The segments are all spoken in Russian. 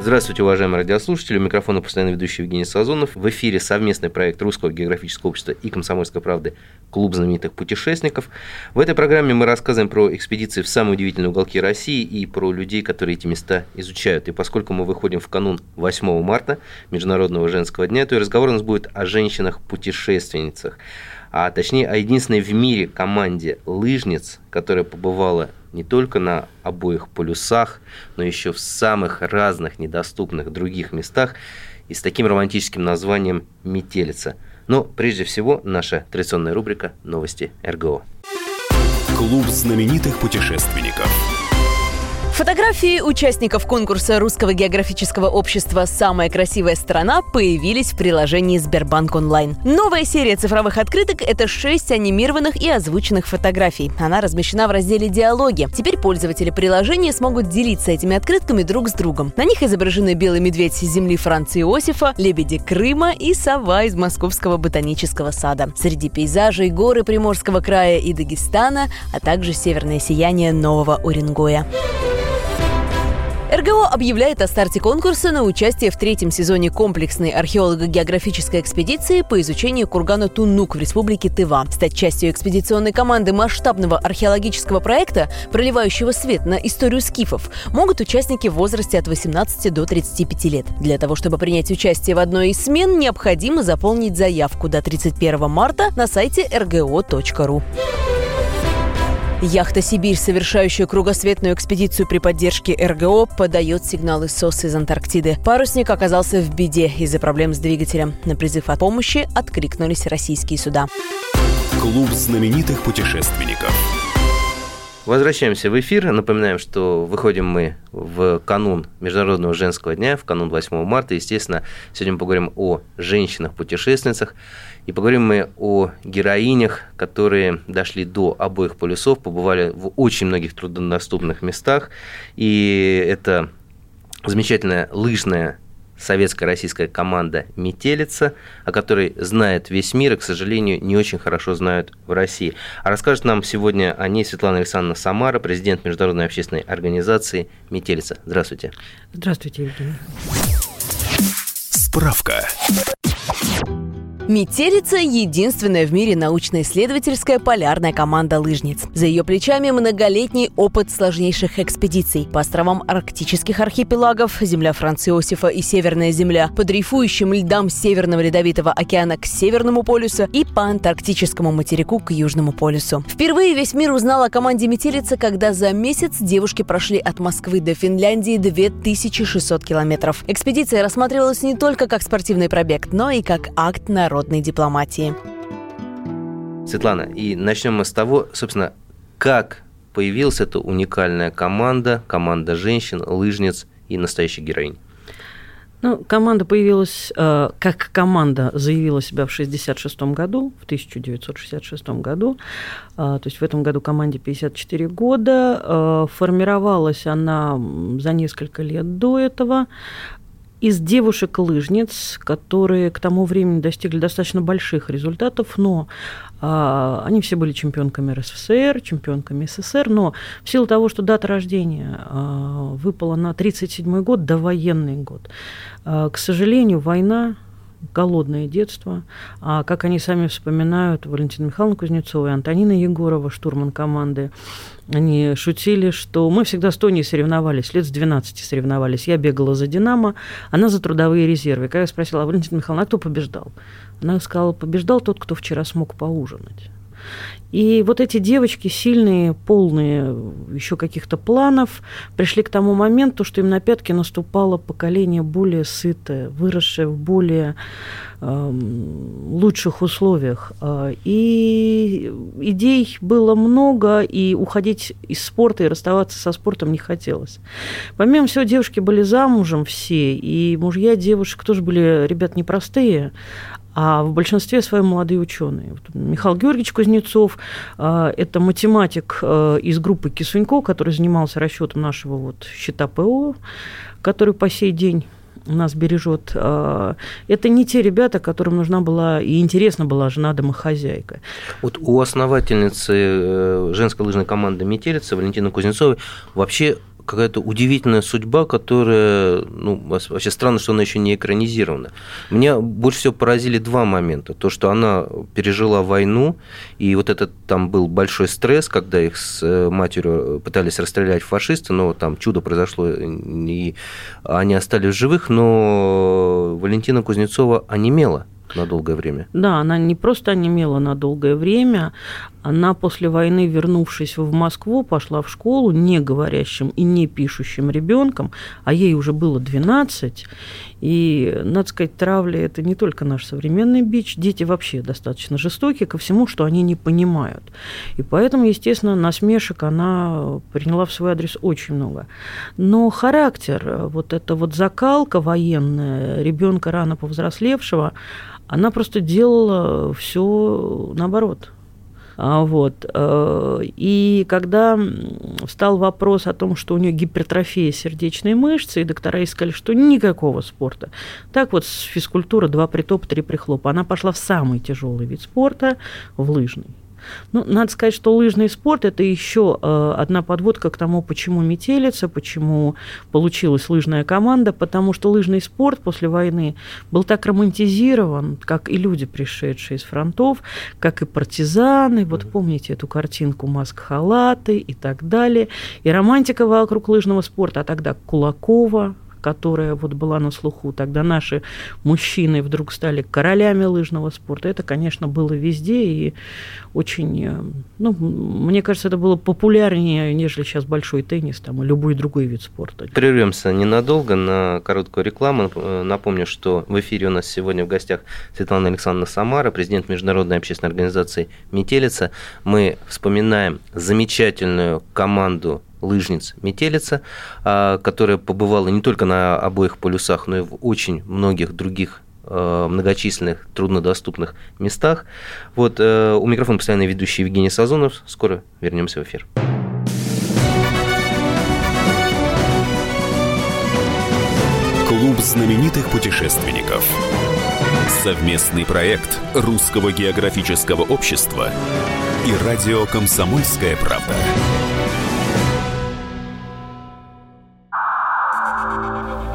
Здравствуйте, уважаемые радиослушатели. У микрофона постоянно ведущий Евгений Сазонов. В эфире совместный проект Русского географического общества и Комсомольской правды «Клуб знаменитых путешественников». В этой программе мы рассказываем про экспедиции в самые удивительные уголки России и про людей, которые эти места изучают. И поскольку мы выходим в канун 8 марта, Международного женского дня, то и разговор у нас будет о женщинах-путешественницах а точнее о единственной в мире команде лыжниц, которая побывала не только на обоих полюсах, но еще в самых разных недоступных других местах и с таким романтическим названием «Метелица». Но прежде всего наша традиционная рубрика «Новости РГО». Клуб знаменитых путешественников – Фотографии участников конкурса Русского географического общества «Самая красивая страна» появились в приложении Сбербанк Онлайн. Новая серия цифровых открыток – это шесть анимированных и озвученных фотографий. Она размещена в разделе «Диалоги». Теперь пользователи приложения смогут делиться этими открытками друг с другом. На них изображены белый медведь земли Франца Иосифа, лебеди Крыма и сова из Московского ботанического сада. Среди пейзажей горы Приморского края и Дагестана, а также северное сияние Нового Уренгоя. РГО объявляет о старте конкурса на участие в третьем сезоне комплексной археолого-географической экспедиции по изучению кургана Туннук в республике Тыва. Стать частью экспедиционной команды масштабного археологического проекта, проливающего свет на историю скифов, могут участники в возрасте от 18 до 35 лет. Для того, чтобы принять участие в одной из смен, необходимо заполнить заявку до 31 марта на сайте rgo.ru. Яхта «Сибирь», совершающая кругосветную экспедицию при поддержке РГО, подает сигналы СОС из Антарктиды. Парусник оказался в беде из-за проблем с двигателем. На призыв о помощи откликнулись российские суда. Клуб знаменитых путешественников. Возвращаемся в эфир. Напоминаем, что выходим мы в канун Международного женского дня, в канун 8 марта. Естественно, сегодня мы поговорим о женщинах-путешественницах. И поговорим мы о героинях, которые дошли до обоих полюсов, побывали в очень многих труднодоступных местах. И это замечательная лыжная советская российская команда «Метелица», о которой знает весь мир и, к сожалению, не очень хорошо знают в России. А расскажет нам сегодня о ней Светлана Александровна Самара, президент Международной общественной организации «Метелица». Здравствуйте. Здравствуйте, Евгений. Справка. Метелица – единственная в мире научно-исследовательская полярная команда лыжниц. За ее плечами многолетний опыт сложнейших экспедиций по островам арктических архипелагов, земля Франца и Северная земля, по дрейфующим льдам Северного Ледовитого океана к Северному полюсу и по антарктическому материку к Южному полюсу. Впервые весь мир узнал о команде Метелица, когда за месяц девушки прошли от Москвы до Финляндии 2600 километров. Экспедиция рассматривалась не только как спортивный пробег, но и как акт народа международной дипломатии. Светлана, и начнем мы с того, собственно, как появилась эта уникальная команда, команда женщин, лыжниц и настоящих героинь. Ну, команда появилась, э, как команда заявила себя в 1966 году, в 1966 году. Э, то есть в этом году команде 54 года. Э, формировалась она за несколько лет до этого из девушек-лыжниц, которые к тому времени достигли достаточно больших результатов, но а, они все были чемпионками РСФСР, чемпионками СССР, но в силу того, что дата рождения а, выпала на 1937 год, довоенный год, а, к сожалению, война голодное детство. А как они сами вспоминают, Валентина Михайловна Кузнецова и Антонина Егорова, штурман команды, они шутили, что мы всегда с Тоней соревновались, лет с 12 соревновались. Я бегала за «Динамо», она за трудовые резервы. Когда я спросила, а Валентина Михайловна, а кто побеждал? Она сказала, побеждал тот, кто вчера смог поужинать. И вот эти девочки, сильные, полные еще каких-то планов, пришли к тому моменту, что им на пятки наступало поколение более сытое, выросшее в более э, лучших условиях. А, и идей было много, и уходить из спорта и расставаться со спортом не хотелось. Помимо всего, девушки были замужем все, и мужья девушек тоже были ребят непростые, а в большинстве своем молодые ученые. Михаил Георгиевич Кузнецов а, – это математик а, из группы Кисунько, который занимался расчетом нашего вот счета ПО, который по сей день нас бережет. А, это не те ребята, которым нужна была и интересна была жена домохозяйка. Вот у основательницы э, женской лыжной команды «Метелица» Валентины Кузнецовой вообще какая-то удивительная судьба, которая, ну, вообще странно, что она еще не экранизирована. Меня больше всего поразили два момента. То, что она пережила войну, и вот этот там был большой стресс, когда их с э, матерью пытались расстрелять фашисты, но там чудо произошло, и они остались в живых, но Валентина Кузнецова онемела на долгое время. Да, она не просто онемела на долгое время, она после войны, вернувшись в Москву, пошла в школу не говорящим и не пишущим ребенком, а ей уже было 12. И, надо сказать, травля – это не только наш современный бич. Дети вообще достаточно жестоки ко всему, что они не понимают. И поэтому, естественно, насмешек она приняла в свой адрес очень много. Но характер, вот эта вот закалка военная ребенка рано повзрослевшего, она просто делала все наоборот. А, вот. Э, и когда встал вопрос о том, что у нее гипертрофия сердечной мышцы, и доктора ей сказали, что никакого спорта. Так вот, с физкультуры два притопа, три прихлопа. Она пошла в самый тяжелый вид спорта, в лыжный. Ну, надо сказать, что лыжный спорт – это еще э, одна подводка к тому, почему метелица, почему получилась лыжная команда, потому что лыжный спорт после войны был так романтизирован, как и люди, пришедшие из фронтов, как и партизаны. Вот помните эту картинку «Маск-халаты» и так далее. И романтика вокруг лыжного спорта, а тогда Кулакова, которая вот была на слуху, тогда наши мужчины вдруг стали королями лыжного спорта. Это, конечно, было везде и очень, э, ну, мне кажется, это было популярнее, нежели сейчас большой теннис там, и любой другой вид спорта. Прервемся ненадолго на короткую рекламу. Э, напомню, что в эфире у нас сегодня в гостях Светлана Александровна Самара, президент Международной общественной организации «Метелица». Мы вспоминаем замечательную команду лыжниц Метелица, а, которая побывала не только на обоих полюсах, но и в очень многих других а, многочисленных труднодоступных местах. Вот э, у микрофона постоянно ведущий Евгений Сазонов. Скоро вернемся в эфир. Клуб знаменитых путешественников. Совместный проект Русского географического общества и радио «Комсомольская правда».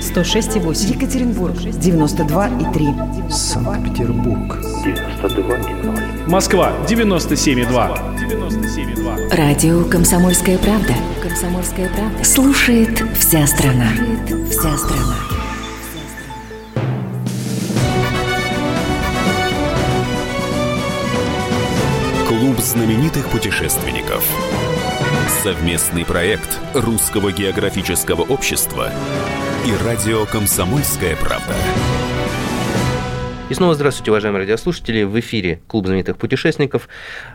106,8. Екатеринбург. 92,3. Санкт-Петербург. 92,0. Москва. 97,2. Радио «Комсомольская правда». «Комсомольская правда». Слушает вся страна. Слушает вся страна. Клуб знаменитых путешественников. Совместный проект Русского географического общества и радио «Комсомольская правда». И снова здравствуйте, уважаемые радиослушатели. В эфире Клуб знаменитых путешественников.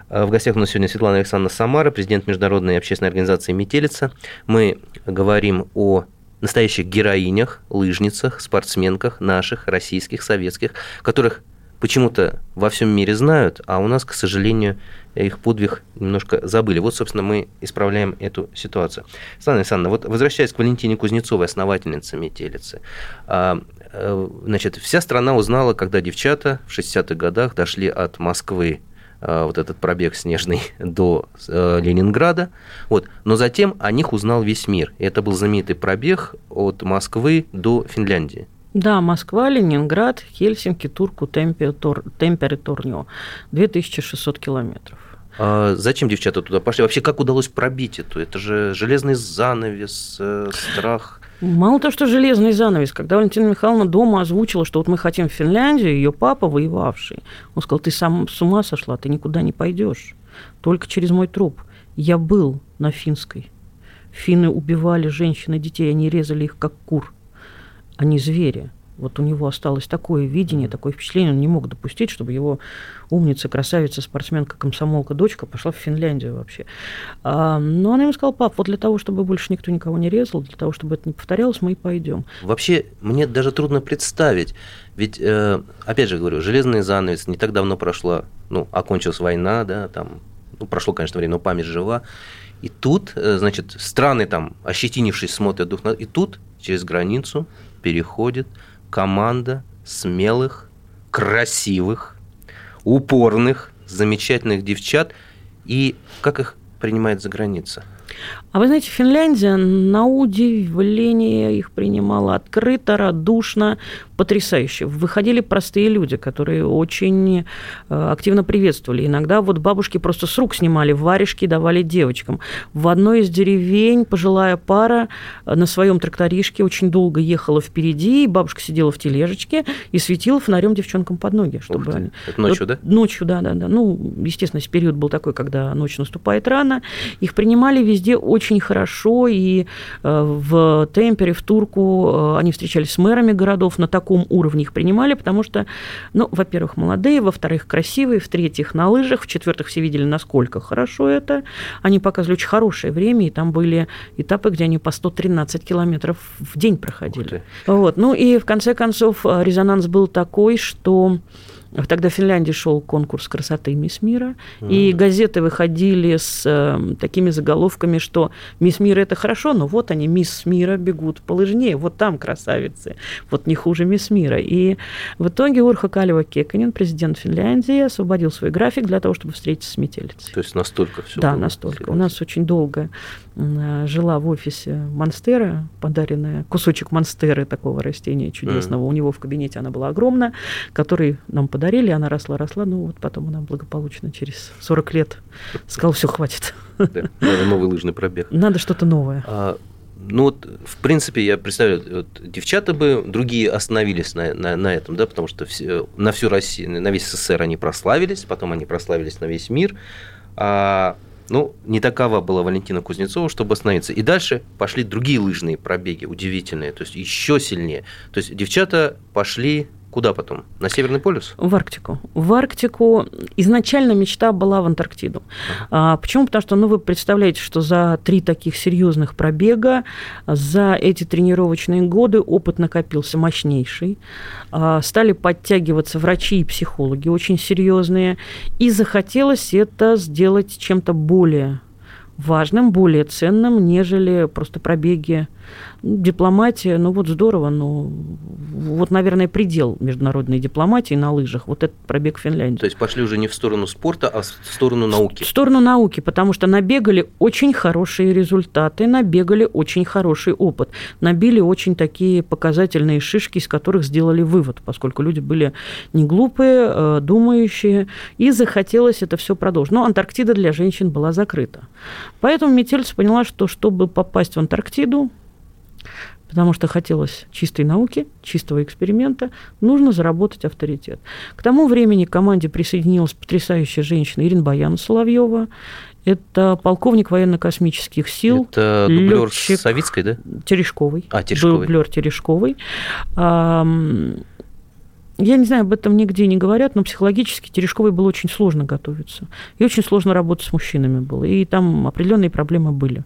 Э, в гостях у нас сегодня Светлана Александровна Самара, президент Международной общественной организации «Метелица». Мы говорим о настоящих героинях, лыжницах, спортсменках наших, российских, советских, которых почему-то во всем мире знают, а у нас, к сожалению, их подвиг немножко забыли. Вот, собственно, мы исправляем эту ситуацию. Светлана Александровна, вот возвращаясь к Валентине Кузнецовой, основательнице «Метелицы», а, э, значит, вся страна узнала, когда девчата в 60-х годах дошли от Москвы а, вот этот пробег снежный до э, Ленинграда. Вот. Но затем о них узнал весь мир. И это был знаменитый пробег от Москвы до Финляндии. Да, Москва, Ленинград, Хельсинки, Турку, Темпе, Тор, Темпер и Торнио. 2600 километров. А зачем девчата туда пошли? Вообще, как удалось пробить эту? Это же железный занавес, э, страх. Мало того, что железный занавес, когда Валентина Михайловна дома озвучила, что вот мы хотим в Финляндию, ее папа, воевавший, он сказал, ты сам с ума сошла, ты никуда не пойдешь, только через мой труп. Я был на финской. Финны убивали женщин и детей, они резали их как кур. Они звери. Вот у него осталось такое видение, такое впечатление, он не мог допустить, чтобы его умница, красавица, спортсменка, комсомолка, дочка пошла в Финляндию вообще. А, но она ему сказала, пап, вот для того, чтобы больше никто никого не резал, для того, чтобы это не повторялось, мы и пойдем. Вообще, мне даже трудно представить, ведь, э, опять же говорю, железный занавес не так давно прошла, ну, окончилась война, да, там, ну, прошло, конечно, время, но память жива. И тут, э, значит, страны там, ощетинившись, смотрят друг на и тут через границу переходит команда смелых, красивых, упорных, замечательных девчат. И как их принимает за граница? А вы знаете, Финляндия на удивление их принимала открыто, радушно, потрясающе. Выходили простые люди, которые очень э, активно приветствовали. Иногда вот бабушки просто с рук снимали варежки, давали девочкам. В одной из деревень пожилая пара э, на своем тракторишке очень долго ехала впереди, и бабушка сидела в тележечке и светила фонарем девчонкам под ноги. Чтобы они... Это ночью, да? Ночью, да, да, да. Ну, естественно, период был такой, когда ночь наступает рано. Их принимали везде очень хорошо, и э, в Темпере, в Турку они встречались с мэрами городов на таком таком уровне их принимали, потому что, ну, во-первых, молодые, во-вторых, красивые, в-третьих, на лыжах, в-четвертых, все видели, насколько хорошо это. Они показывали очень хорошее время, и там были этапы, где они по 113 километров в день проходили. Вот. Ну и в конце концов резонанс был такой, что Тогда в Финляндии шел конкурс красоты Мисс Мира, mm-hmm. и газеты выходили с э, такими заголовками, что Мисс Мира это хорошо, но вот они, Мисс Мира, бегут по лыжне, вот там красавицы, вот не хуже Мисс Мира. И в итоге Урха Калева Кеканин, президент Финляндии, освободил свой график для того, чтобы встретиться с метелицей. То есть настолько все Да, настолько. У нас очень долго э, жила в офисе Монстера, подаренная кусочек Монстеры, такого растения чудесного. Mm-hmm. У него в кабинете она была огромная, который нам подарили подарили, она росла, росла, ну вот потом она благополучно через 40 лет сказала, все, хватит. Да, надо новый лыжный пробег. Надо что-то новое. А, ну вот, в принципе, я представляю, вот, девчата бы, другие остановились на, на, на этом, да, потому что все, на всю Россию, на весь СССР они прославились, потом они прославились на весь мир. А, ну, не такова была Валентина Кузнецова, чтобы остановиться. И дальше пошли другие лыжные пробеги, удивительные, то есть еще сильнее. То есть девчата пошли Куда потом? На Северный полюс? В Арктику. В Арктику изначально мечта была в Антарктиду. Ага. А, почему? Потому что, ну, вы представляете, что за три таких серьезных пробега, за эти тренировочные годы опыт накопился мощнейший. А, стали подтягиваться врачи и психологи очень серьезные. И захотелось это сделать чем-то более важным, более ценным, нежели просто пробеги дипломатия, ну вот здорово, но вот, наверное, предел международной дипломатии на лыжах, вот этот пробег в Финляндии. То есть пошли уже не в сторону спорта, а в сторону науки. В сторону науки, потому что набегали очень хорошие результаты, набегали очень хороший опыт, набили очень такие показательные шишки, из которых сделали вывод, поскольку люди были не глупые, э, думающие, и захотелось это все продолжить. Но Антарктида для женщин была закрыта. Поэтому Метельца поняла, что чтобы попасть в Антарктиду, потому что хотелось чистой науки, чистого эксперимента, нужно заработать авторитет. К тому времени к команде присоединилась потрясающая женщина Ирина Баяна Соловьева. Это полковник военно-космических сил. Это дублер Савицкой, да? Терешковой. А, Терешковой. Дублер Терешковой. Я не знаю, об этом нигде не говорят, но психологически Терешковой было очень сложно готовиться. И очень сложно работать с мужчинами было. И там определенные проблемы были.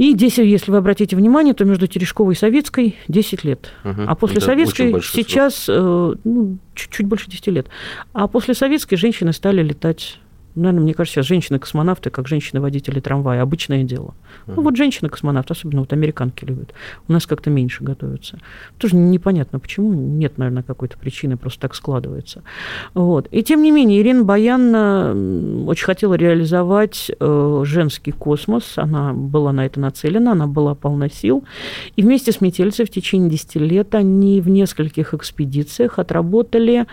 И 10, если вы обратите внимание, то между Терешковой и Советской 10 лет. Угу. А после да, Советской сейчас э, ну, чуть-чуть больше 10 лет. А после Советской женщины стали летать Наверное, мне кажется, сейчас женщины-космонавты, как женщины-водители трамвая, обычное дело. Uh-huh. Ну, вот женщины-космонавт, особенно вот американки любят. У нас как-то меньше готовятся. Тоже непонятно, почему. Нет, наверное, какой-то причины, просто так складывается. Вот. И тем не менее, Ирина Баян очень хотела реализовать э, женский космос. Она была на это нацелена, она была полна сил. И вместе с Метельцей в течение 10 лет они в нескольких экспедициях отработали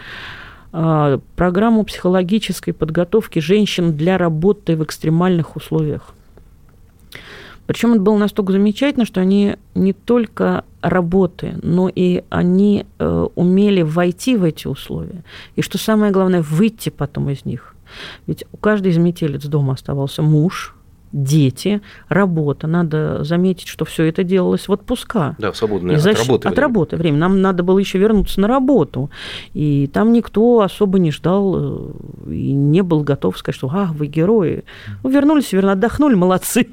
программу психологической подготовки женщин для работы в экстремальных условиях. Причем это было настолько замечательно, что они не только работы, но и они э, умели войти в эти условия. И что самое главное, выйти потом из них. Ведь у каждой из метелец дома оставался муж, дети, работа. Надо заметить, что все это делалось в отпуска. Да, в свободное И от защ- работы От работы время. Нам надо было еще вернуться на работу. И там никто особо не ждал э, и не был готов сказать, что «а, вы герои». Ну, вернулись, верно, отдохнули, молодцы.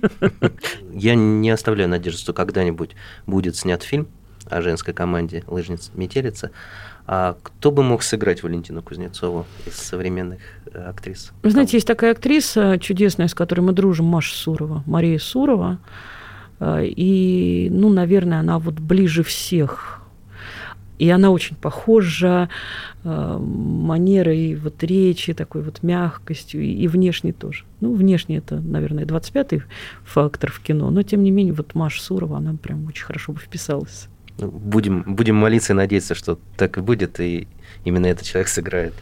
Я не оставляю надежды, что когда-нибудь будет снят фильм о женской команде лыжниц Метелица. А кто бы мог сыграть Валентину Кузнецову из современных э, актрис? Вы знаете, есть такая актриса чудесная, с которой мы дружим, Маша Сурова, Мария Сурова. Э, И, ну, наверное, она вот ближе всех. И она очень похожа э, манерой вот речи, такой вот мягкостью, и, и внешне тоже. Ну, внешне это, наверное, 25-й фактор в кино, но тем не менее, вот Маша Сурова, она прям очень хорошо бы вписалась. Будем, будем молиться и надеяться, что так и будет, и именно этот человек сыграет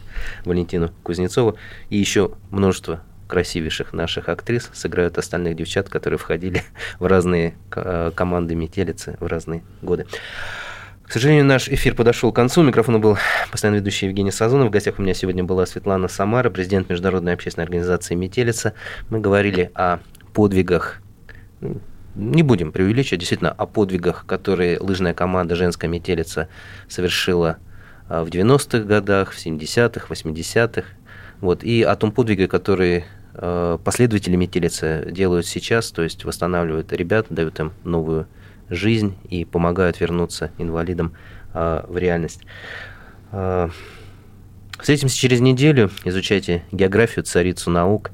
Валентину Кузнецову. И еще множество красивейших наших актрис сыграют остальных девчат, которые входили в разные э, команды метелицы в разные годы. К сожалению, наш эфир подошел к концу. У микрофона был постоянно ведущий Евгений Сазонов. В гостях у меня сегодня была Светлана Самара, президент Международной общественной организации «Метелица». Мы говорили о подвигах не будем преувеличивать, действительно, о подвигах, которые лыжная команда «Женская метелица» совершила а, в 90-х годах, в 70-х, 80-х. Вот, и о том подвиге, который э, последователи метелицы делают сейчас, то есть восстанавливают ребят, дают им новую жизнь и помогают вернуться инвалидам э, в реальность. Встретимся через неделю, изучайте географию, царицу наук,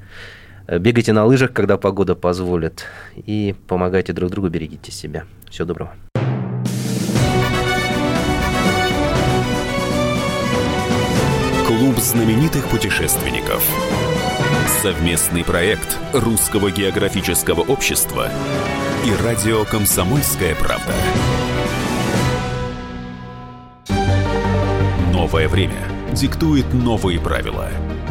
бегайте на лыжах, когда погода позволит, и помогайте друг другу, берегите себя. Всего доброго. Клуб знаменитых путешественников. Совместный проект Русского географического общества и радио «Комсомольская правда». Новое время диктует новые правила.